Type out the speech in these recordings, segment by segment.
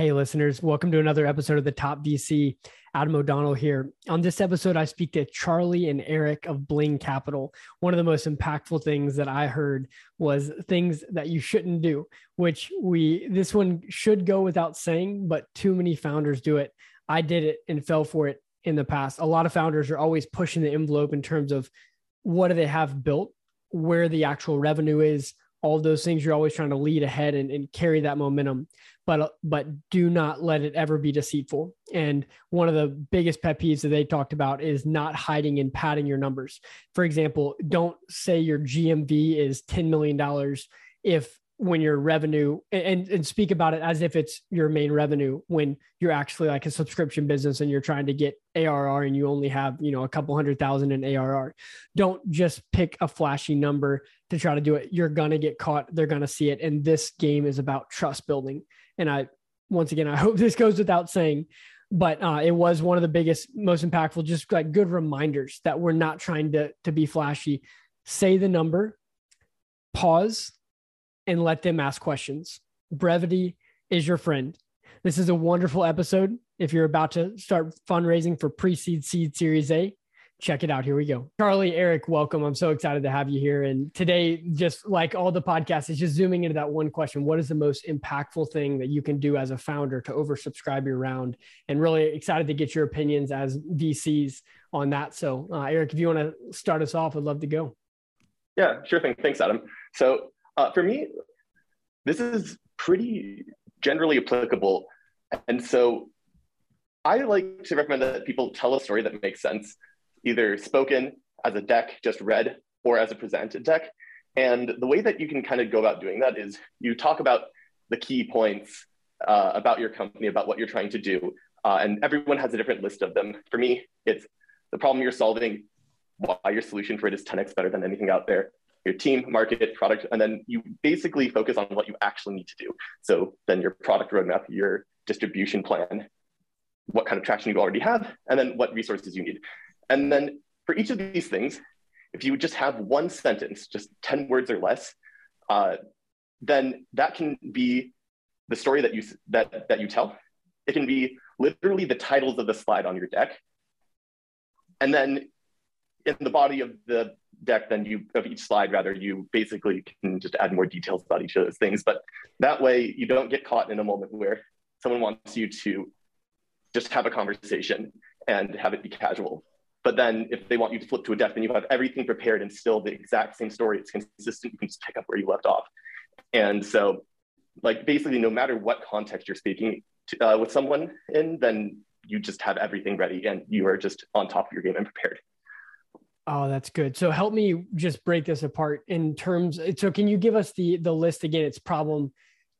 Hey, listeners, welcome to another episode of the Top VC. Adam O'Donnell here. On this episode, I speak to Charlie and Eric of Bling Capital. One of the most impactful things that I heard was things that you shouldn't do, which we, this one should go without saying, but too many founders do it. I did it and fell for it in the past. A lot of founders are always pushing the envelope in terms of what do they have built, where the actual revenue is, all those things you're always trying to lead ahead and, and carry that momentum but but do not let it ever be deceitful and one of the biggest pet peeves that they talked about is not hiding and padding your numbers for example don't say your gmv is $10 million if when your revenue and, and speak about it as if it's your main revenue when you're actually like a subscription business and you're trying to get ARR and you only have, you know, a couple hundred thousand in ARR. Don't just pick a flashy number to try to do it. You're going to get caught. They're going to see it. And this game is about trust building. And I, once again, I hope this goes without saying, but uh, it was one of the biggest, most impactful, just like good reminders that we're not trying to, to be flashy. Say the number, pause, and let them ask questions. Brevity is your friend. This is a wonderful episode. If you're about to start fundraising for pre seed, seed, series A, check it out. Here we go. Charlie, Eric, welcome. I'm so excited to have you here. And today, just like all the podcasts, is just zooming into that one question What is the most impactful thing that you can do as a founder to oversubscribe your round? And really excited to get your opinions as VCs on that. So, uh, Eric, if you want to start us off, I'd love to go. Yeah, sure thing. Thanks, Adam. So, uh, for me, this is pretty generally applicable. And so I like to recommend that people tell a story that makes sense, either spoken as a deck, just read, or as a presented deck. And the way that you can kind of go about doing that is you talk about the key points uh, about your company, about what you're trying to do. Uh, and everyone has a different list of them. For me, it's the problem you're solving, why your solution for it is 10x better than anything out there, your team, market, product, and then you basically focus on what you actually need to do. So then your product roadmap, your distribution plan, what kind of traction you already have, and then what resources you need. And then for each of these things, if you just have one sentence, just 10 words or less, uh, then that can be the story that you, that, that you tell. It can be literally the titles of the slide on your deck. And then in the body of the deck, then you of each slide rather, you basically can just add more details about each of those things. But that way you don't get caught in a moment where someone wants you to just have a conversation and have it be casual. But then if they want you to flip to a deck, then you have everything prepared and still the exact same story. It's consistent. You can just pick up where you left off. And so like basically no matter what context you're speaking to, uh, with someone in, then you just have everything ready and you are just on top of your game and prepared. Oh, that's good. So help me just break this apart in terms. So can you give us the the list again? It's problem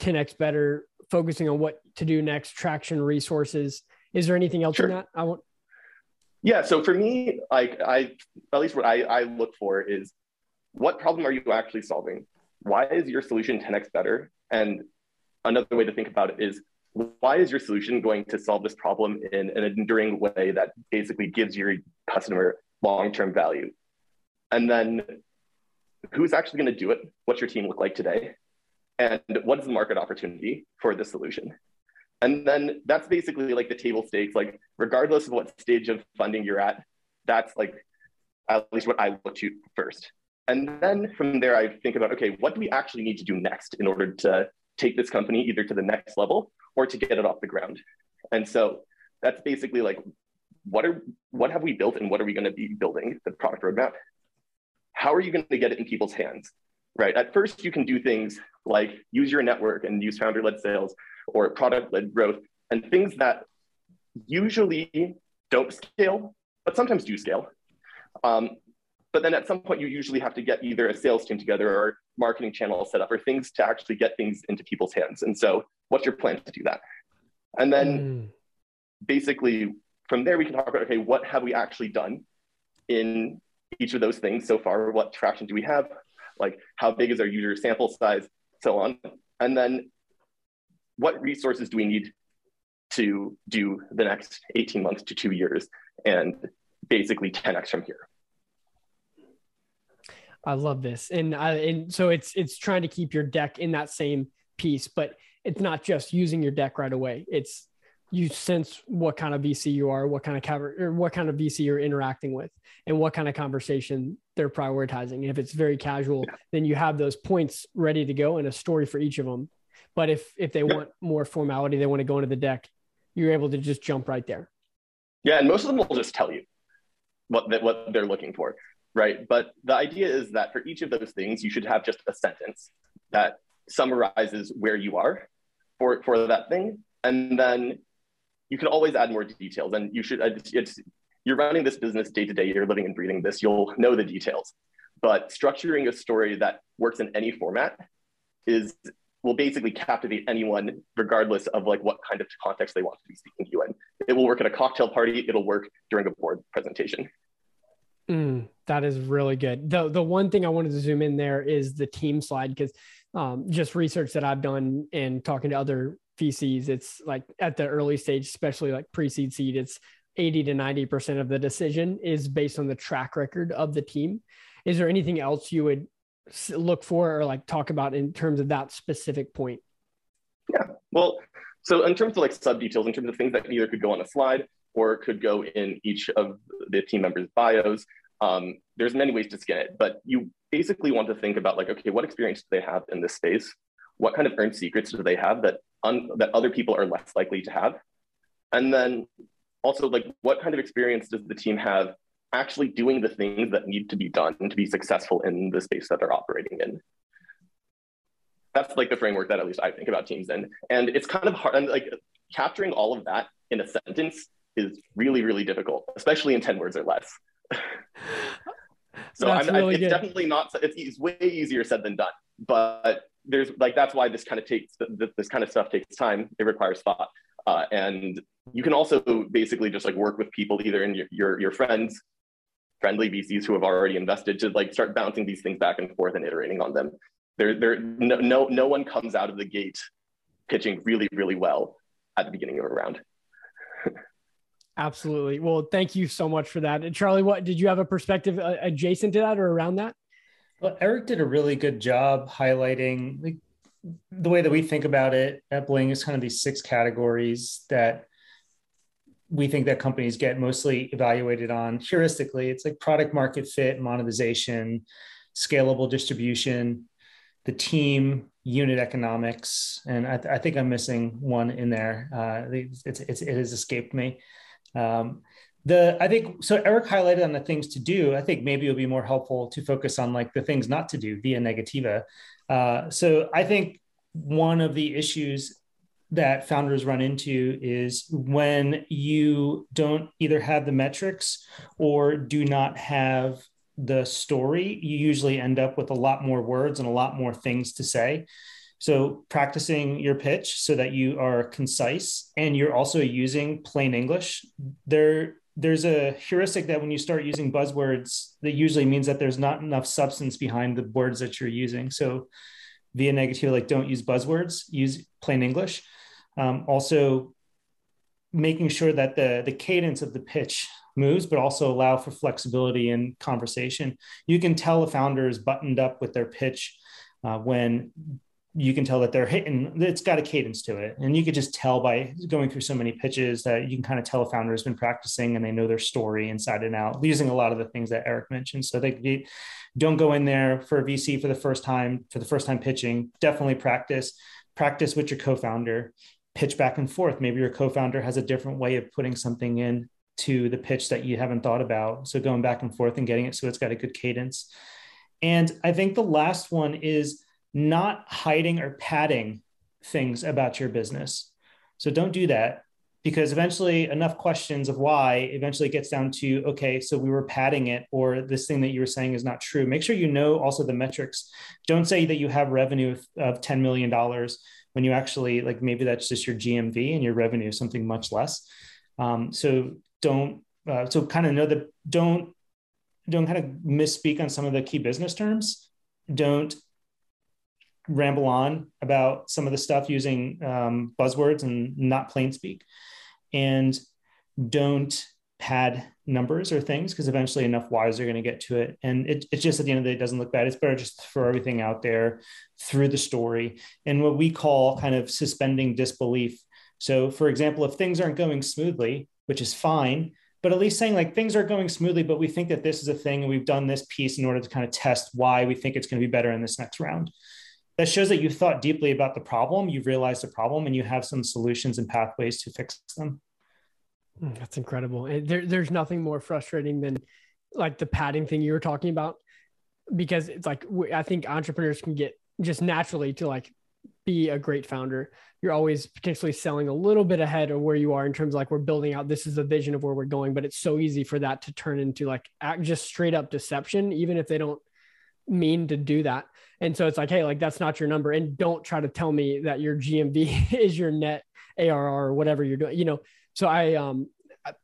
10x better, focusing on what to do next, traction, resources. Is there anything else sure. in that? I want. Yeah. So for me, like I, at least what I, I look for is what problem are you actually solving? Why is your solution 10x better? And another way to think about it is why is your solution going to solve this problem in an enduring way that basically gives your customer long-term value. And then who's actually going to do it? What's your team look like today? And what is the market opportunity for this solution? And then that's basically like the table stakes, like regardless of what stage of funding you're at, that's like at least what I look to first. And then from there, I think about, okay, what do we actually need to do next in order to take this company either to the next level or to get it off the ground? And so that's basically like what are what have we built and what are we going to be building the product roadmap how are you going to get it in people's hands right at first you can do things like use your network and use founder-led sales or product-led growth and things that usually don't scale but sometimes do scale um, but then at some point you usually have to get either a sales team together or marketing channel set up or things to actually get things into people's hands and so what's your plan to do that and then mm. basically from there, we can talk about, okay, what have we actually done in each of those things so far? What traction do we have? Like how big is our user sample size, so on. And then what resources do we need to do the next 18 months to two years and basically 10x from here. I love this. And I, and so it's, it's trying to keep your deck in that same piece, but it's not just using your deck right away. It's you sense what kind of VC you are, what kind of cover or what kind of VC you're interacting with, and what kind of conversation they're prioritizing. And if it's very casual, yeah. then you have those points ready to go and a story for each of them. But if if they yeah. want more formality, they want to go into the deck, you're able to just jump right there. Yeah, and most of them will just tell you what that what they're looking for, right? But the idea is that for each of those things, you should have just a sentence that summarizes where you are for for that thing, and then you can always add more details. And you should it's, you're running this business day to day. You're living and breathing this. You'll know the details. But structuring a story that works in any format is will basically captivate anyone regardless of like what kind of context they want to be speaking to you in. It will work at a cocktail party. It'll work during a board presentation. Mm, that is really good. The the one thing I wanted to zoom in there is the team slide because um, just research that I've done and talking to other VCs, it's like at the early stage, especially like pre-seed seed, it's 80 to 90% of the decision is based on the track record of the team. Is there anything else you would look for or like talk about in terms of that specific point? Yeah. Well, so in terms of like sub details, in terms of things that either could go on a slide or could go in each of the team members' bios, um, there's many ways to skin it. But you basically want to think about like, okay, what experience do they have in this space? What kind of earned secrets do they have that un- that other people are less likely to have? And then also like, what kind of experience does the team have actually doing the things that need to be done to be successful in the space that they're operating in. That's like the framework that at least I think about teams in. And it's kind of hard, and like capturing all of that in a sentence is really, really difficult, especially in 10 words or less. so I'm, really I, it's good. definitely not, it's, it's way easier said than done, but there's like, that's why this kind of takes, this kind of stuff takes time. It requires thought. Uh, and you can also basically just like work with people either in your, your, your friends friendly VCs who have already invested to like start bouncing these things back and forth and iterating on them. There, there, no, no, no one comes out of the gate pitching really, really well at the beginning of a round. Absolutely. Well, thank you so much for that. And Charlie, what did you have a perspective uh, adjacent to that or around that? Well, Eric did a really good job highlighting like, the way that we think about it at Bling is kind of these six categories that we think that companies get mostly evaluated on heuristically. It's like product market fit, monetization, scalable distribution, the team, unit economics, and I, th- I think I'm missing one in there. Uh, it's, it's, it has escaped me. Um, the I think so. Eric highlighted on the things to do. I think maybe it would be more helpful to focus on like the things not to do via negativa. Uh, so I think one of the issues that founders run into is when you don't either have the metrics or do not have the story, you usually end up with a lot more words and a lot more things to say. So, practicing your pitch so that you are concise and you're also using plain English. There, there's a heuristic that when you start using buzzwords, that usually means that there's not enough substance behind the words that you're using. So, via negativa, like don't use buzzwords, use plain English. Um, also, making sure that the the cadence of the pitch moves, but also allow for flexibility in conversation. You can tell a founder is buttoned up with their pitch uh, when you can tell that they're hitting it's got a cadence to it and you could just tell by going through so many pitches that you can kind of tell a founder has been practicing and they know their story inside and out using a lot of the things that eric mentioned so they don't go in there for a vc for the first time for the first time pitching definitely practice practice with your co-founder pitch back and forth. Maybe your co-founder has a different way of putting something in to the pitch that you haven't thought about. So going back and forth and getting it so it's got a good cadence. And I think the last one is not hiding or padding things about your business. So don't do that because eventually enough questions of why eventually gets down to okay so we were padding it or this thing that you were saying is not true make sure you know also the metrics don't say that you have revenue of $10 million when you actually like maybe that's just your GMV and your revenue is something much less. Um, so don't uh, so kind of know that don't don't kind of misspeak on some of the key business terms. Don't ramble on about some of the stuff using um, buzzwords and not plain speak, and don't pad numbers or things because eventually enough Ys are going to get to it. And it, it's just at the end of the day, it doesn't look bad. It's better just throw everything out there through the story and what we call kind of suspending disbelief. So, for example, if things aren't going smoothly, which is fine, but at least saying like things are going smoothly, but we think that this is a thing and we've done this piece in order to kind of test why we think it's going to be better in this next round. That shows that you've thought deeply about the problem, you've realized the problem, and you have some solutions and pathways to fix them. Hmm, that's incredible. There, there's nothing more frustrating than like the padding thing you were talking about, because it's like I think entrepreneurs can get just naturally to like be a great founder. You're always potentially selling a little bit ahead of where you are in terms of like we're building out. This is the vision of where we're going, but it's so easy for that to turn into like act, just straight up deception, even if they don't mean to do that. And so it's like, hey, like that's not your number, and don't try to tell me that your GMV is your net ARR or whatever you're doing. You know, so I um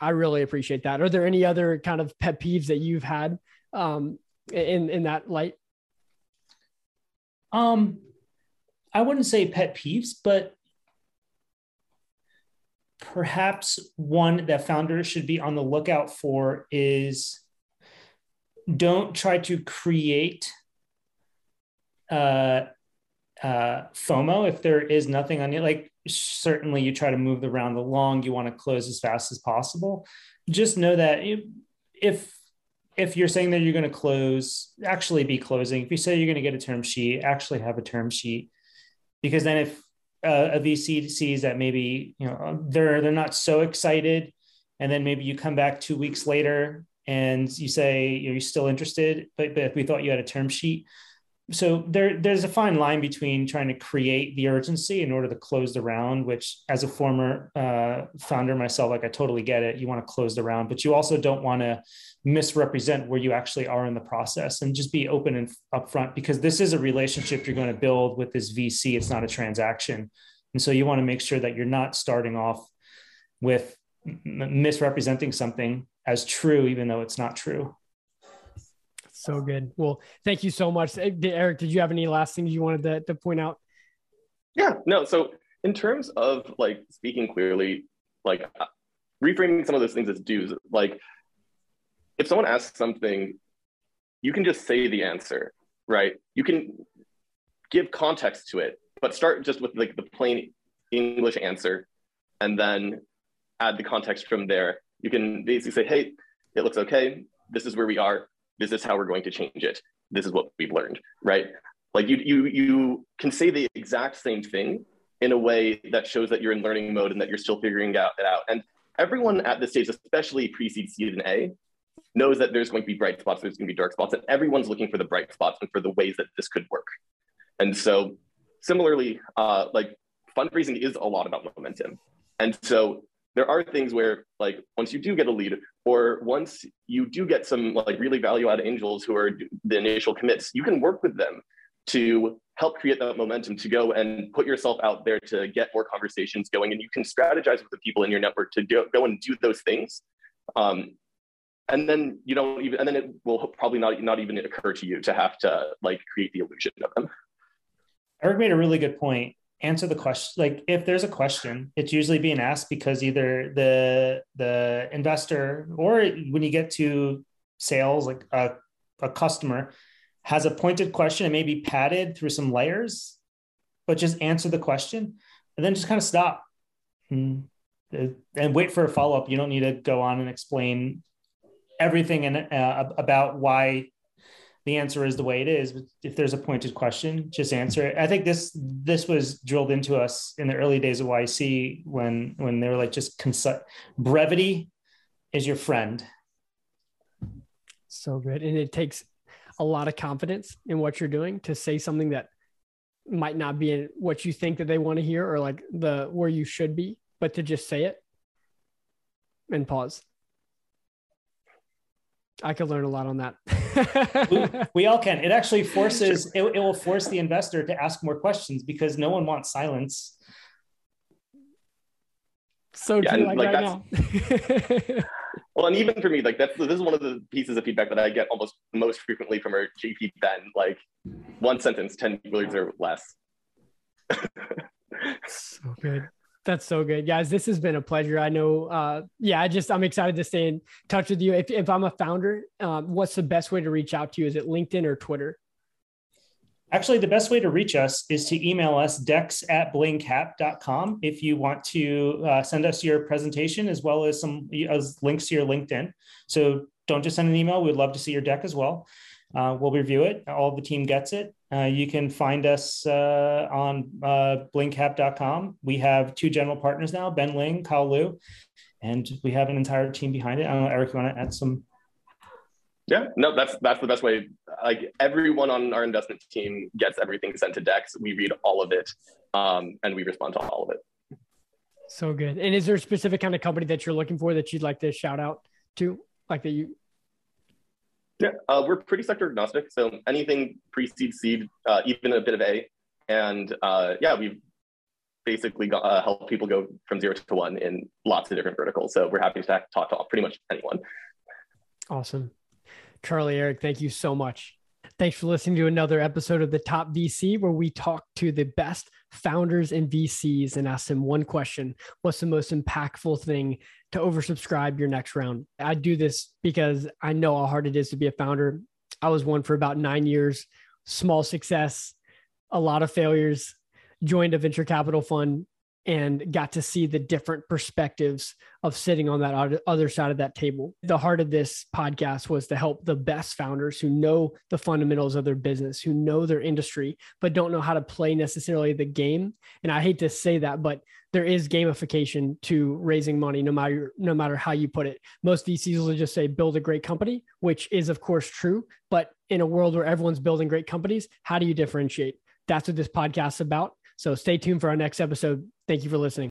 I really appreciate that. Are there any other kind of pet peeves that you've had um, in in that light? Um, I wouldn't say pet peeves, but perhaps one that founders should be on the lookout for is don't try to create uh, uh, FOMO if there is nothing on you. Like certainly you try to move the round along, you want to close as fast as possible. Just know that if if you're saying that you're going to close, actually be closing. If you say you're going to get a term sheet, actually have a term sheet, because then if uh, a VC sees that maybe you know they're they're not so excited, and then maybe you come back two weeks later and you say you're still interested, but but we thought you had a term sheet, so there there's a fine line between trying to create the urgency in order to close the round which as a former uh, founder myself like i totally get it. You want to close the round but you also don't want to misrepresent where you actually are in the process and just be open and upfront because this is a relationship you're going to build with this vc it's not a transaction. And so you want to make sure that you're not starting off with misrepresenting something as true even though it's not true so good. Well, thank you so much. Eric, did you have any last things you wanted to, to point out? Yeah, no. So in terms of like speaking clearly, like uh, reframing some of those things as do's, like if someone asks something, you can just say the answer, right? You can give context to it, but start just with like the plain English answer and then add the context from there. You can basically say, hey, it looks okay. This is where we are this is how we're going to change it. This is what we've learned right? Like you you you can say the exact same thing in a way that shows that you're in learning mode and that you're still figuring out it out and everyone at this stage especially pre-seed season a knows that there's going to be bright spots there's going to be dark spots and everyone's looking for the bright spots and for the ways that this could work. And so similarly uh, like fundraising is a lot about momentum. And so there are things where like once you do get a lead or once you do get some like really value add angels who are the initial commits you can work with them to help create that momentum to go and put yourself out there to get more conversations going. And you can strategize with the people in your network to go, go and do those things. Um, and then you don't even and then it will probably not not even occur to you to have to like create the illusion of them. Eric made a really good point answer the question like if there's a question it's usually being asked because either the the investor or when you get to sales like a, a customer has a pointed question and maybe padded through some layers but just answer the question and then just kind of stop and, and wait for a follow-up. You don't need to go on and explain everything and uh, about why the answer is the way it is. If there's a pointed question, just answer it. I think this this was drilled into us in the early days of YC when when they were like just consu- brevity is your friend. So good, and it takes a lot of confidence in what you're doing to say something that might not be what you think that they want to hear or like the where you should be, but to just say it and pause. I could learn a lot on that. we, we, all can. It actually forces it, it will force the investor to ask more questions because no one wants silence. So yeah, true, like, like right now. well, and even for me, like that's this is one of the pieces of feedback that I get almost most frequently from our GP Ben. Like one sentence, ten words or less. so good. That's so good, guys. This has been a pleasure. I know. Uh, yeah, I just I'm excited to stay in touch with you. If if I'm a founder, um, what's the best way to reach out to you? Is it LinkedIn or Twitter? Actually, the best way to reach us is to email us dex at blingcap.com if you want to uh, send us your presentation as well as some as links to your LinkedIn. So don't just send an email. We'd love to see your deck as well. Uh, we'll review it. All the team gets it. Uh, you can find us uh, on uh, blingcap.com. We have two general partners now, Ben Ling, Kyle Lui, and we have an entire team behind it. I don't know, Eric, you want to add some? Yeah, no, that's that's the best way. Like everyone on our investment team gets everything sent to Dex. We read all of it, um, and we respond to all of it. So good. And is there a specific kind of company that you're looking for that you'd like to shout out to, like that you yeah, uh, we're pretty sector agnostic. So anything pre-seed, seed, uh, even a bit of A, and uh, yeah, we've basically got, uh, helped people go from zero to one in lots of different verticals. So we're happy to talk to pretty much anyone. Awesome, Charlie, Eric, thank you so much. Thanks for listening to another episode of the Top VC, where we talk to the best founders and VCs and ask them one question What's the most impactful thing to oversubscribe your next round? I do this because I know how hard it is to be a founder. I was one for about nine years, small success, a lot of failures, joined a venture capital fund, and got to see the different perspectives of sitting on that other side of that table. The heart of this podcast was to help the best founders who know the fundamentals of their business, who know their industry, but don't know how to play necessarily the game. And I hate to say that, but there is gamification to raising money no matter no matter how you put it. Most VCs will just say build a great company, which is of course true, but in a world where everyone's building great companies, how do you differentiate? That's what this podcast is about. So stay tuned for our next episode. Thank you for listening.